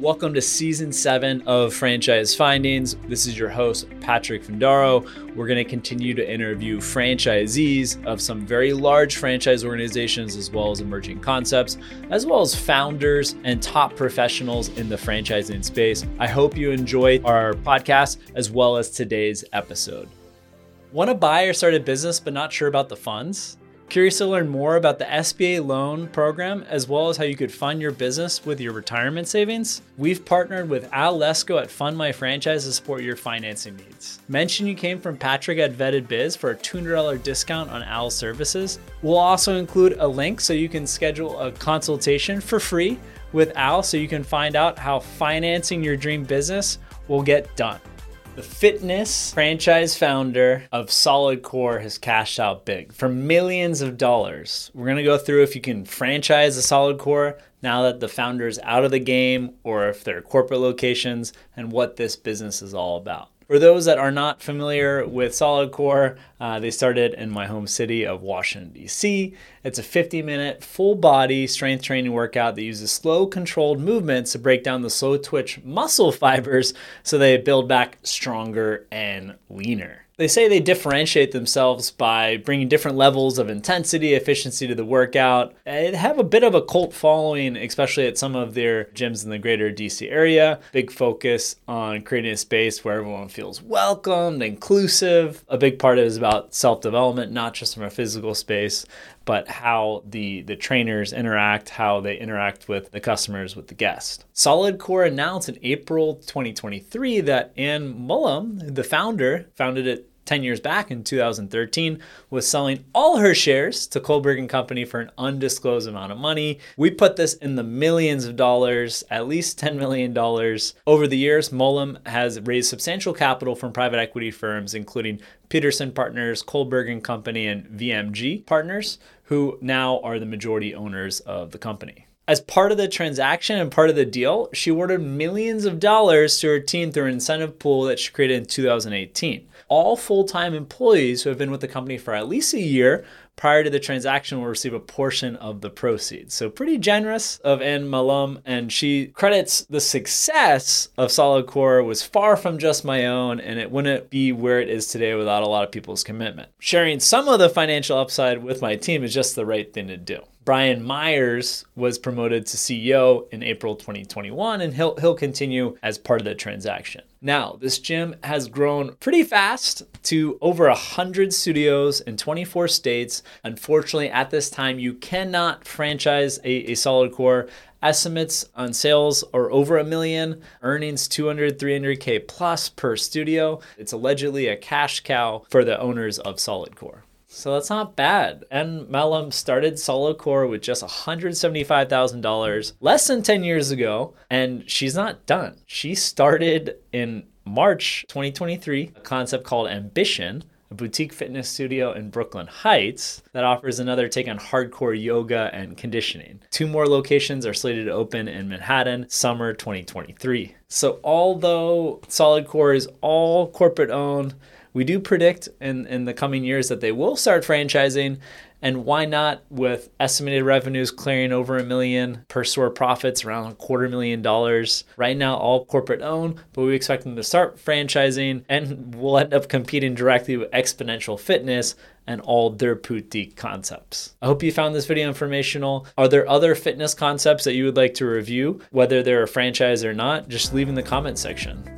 Welcome to season seven of Franchise Findings. This is your host, Patrick Findaro. We're going to continue to interview franchisees of some very large franchise organizations, as well as emerging concepts, as well as founders and top professionals in the franchising space. I hope you enjoy our podcast as well as today's episode. Want to buy or start a business but not sure about the funds? Curious to learn more about the SBA loan program as well as how you could fund your business with your retirement savings? We've partnered with Al Lesko at Fund My Franchise to support your financing needs. Mention you came from Patrick at Vetted Biz for a $200 discount on Al's services. We'll also include a link so you can schedule a consultation for free with Al so you can find out how financing your dream business will get done. The fitness franchise founder of Solid Core has cashed out big for millions of dollars. We're going to go through if you can franchise a Solid Core now that the founder is out of the game or if they're corporate locations and what this business is all about. For those that are not familiar with Solid Core, uh, they started in my home city of Washington, D.C. It's a 50 minute full body strength training workout that uses slow, controlled movements to break down the slow twitch muscle fibers so they build back stronger and leaner. They say they differentiate themselves by bringing different levels of intensity, efficiency to the workout. Uh, they have a bit of a cult following, especially at some of their gyms in the greater DC area. Big focus on creating a space where everyone feels welcomed, inclusive. A big part is about self development, not just from a physical space, but how the the trainers interact, how they interact with the customers, with the guests. Solid Core announced in April 2023 that Anne Mahlum, the founder, founded it 10 years back in 2013 was selling all her shares to Kohlberg and Company for an undisclosed amount of money. We put this in the millions of dollars, at least $10 million. Over the years, Mahlum has raised substantial capital from private equity firms, including Peterson Partners, Kohlberg and Company, and VMG Partners, who now are the majority owners of the company. As part of the transaction and part of the deal, she awarded millions of dollars to her team through an incentive pool that she created in 2018 all full time employees who have been with the company for at least a year prior to the transaction will receive a portion of the proceeds. So pretty generous of Anne Mahlum, and she credits the success of Solid Core was far from just my own, and it wouldn't be where it is today without a lot of people's commitment. Sharing some of the financial upside with my team is just the right thing to do. Brian Myers was promoted to CEO in April 2021, and he'll, he'll continue as part of the transaction. Now, this gym has grown pretty fast to over 100 studios in 24 states. Unfortunately, at this time, you cannot franchise a, a solid core. Estimates on sales are over a million, earnings 200, 300K plus per studio. It's allegedly a cash cow for the owners of Solid Core. So that's not bad. Anne Mahlum started Solid Core with just $175,000 less than 10 years ago, and she's not done. She started in March 2023 a concept called Ambition, a boutique fitness studio in Brooklyn Heights that offers another take on hardcore yoga and conditioning. Two more locations are slated to open in Manhattan summer 2023. So, although Solid Core is all corporate owned, we do predict in, in the coming years that they will start franchising. And why not with estimated revenues clearing over a million per store profits around a quarter million dollars? Right now, all corporate owned, but we expect them to start franchising and we'll end up competing directly with Xponential Fitness and all their boutique concepts. I hope you found this video informational. Are there other fitness concepts that you would like to review, whether they're a franchise or not? Just leave in the comment section.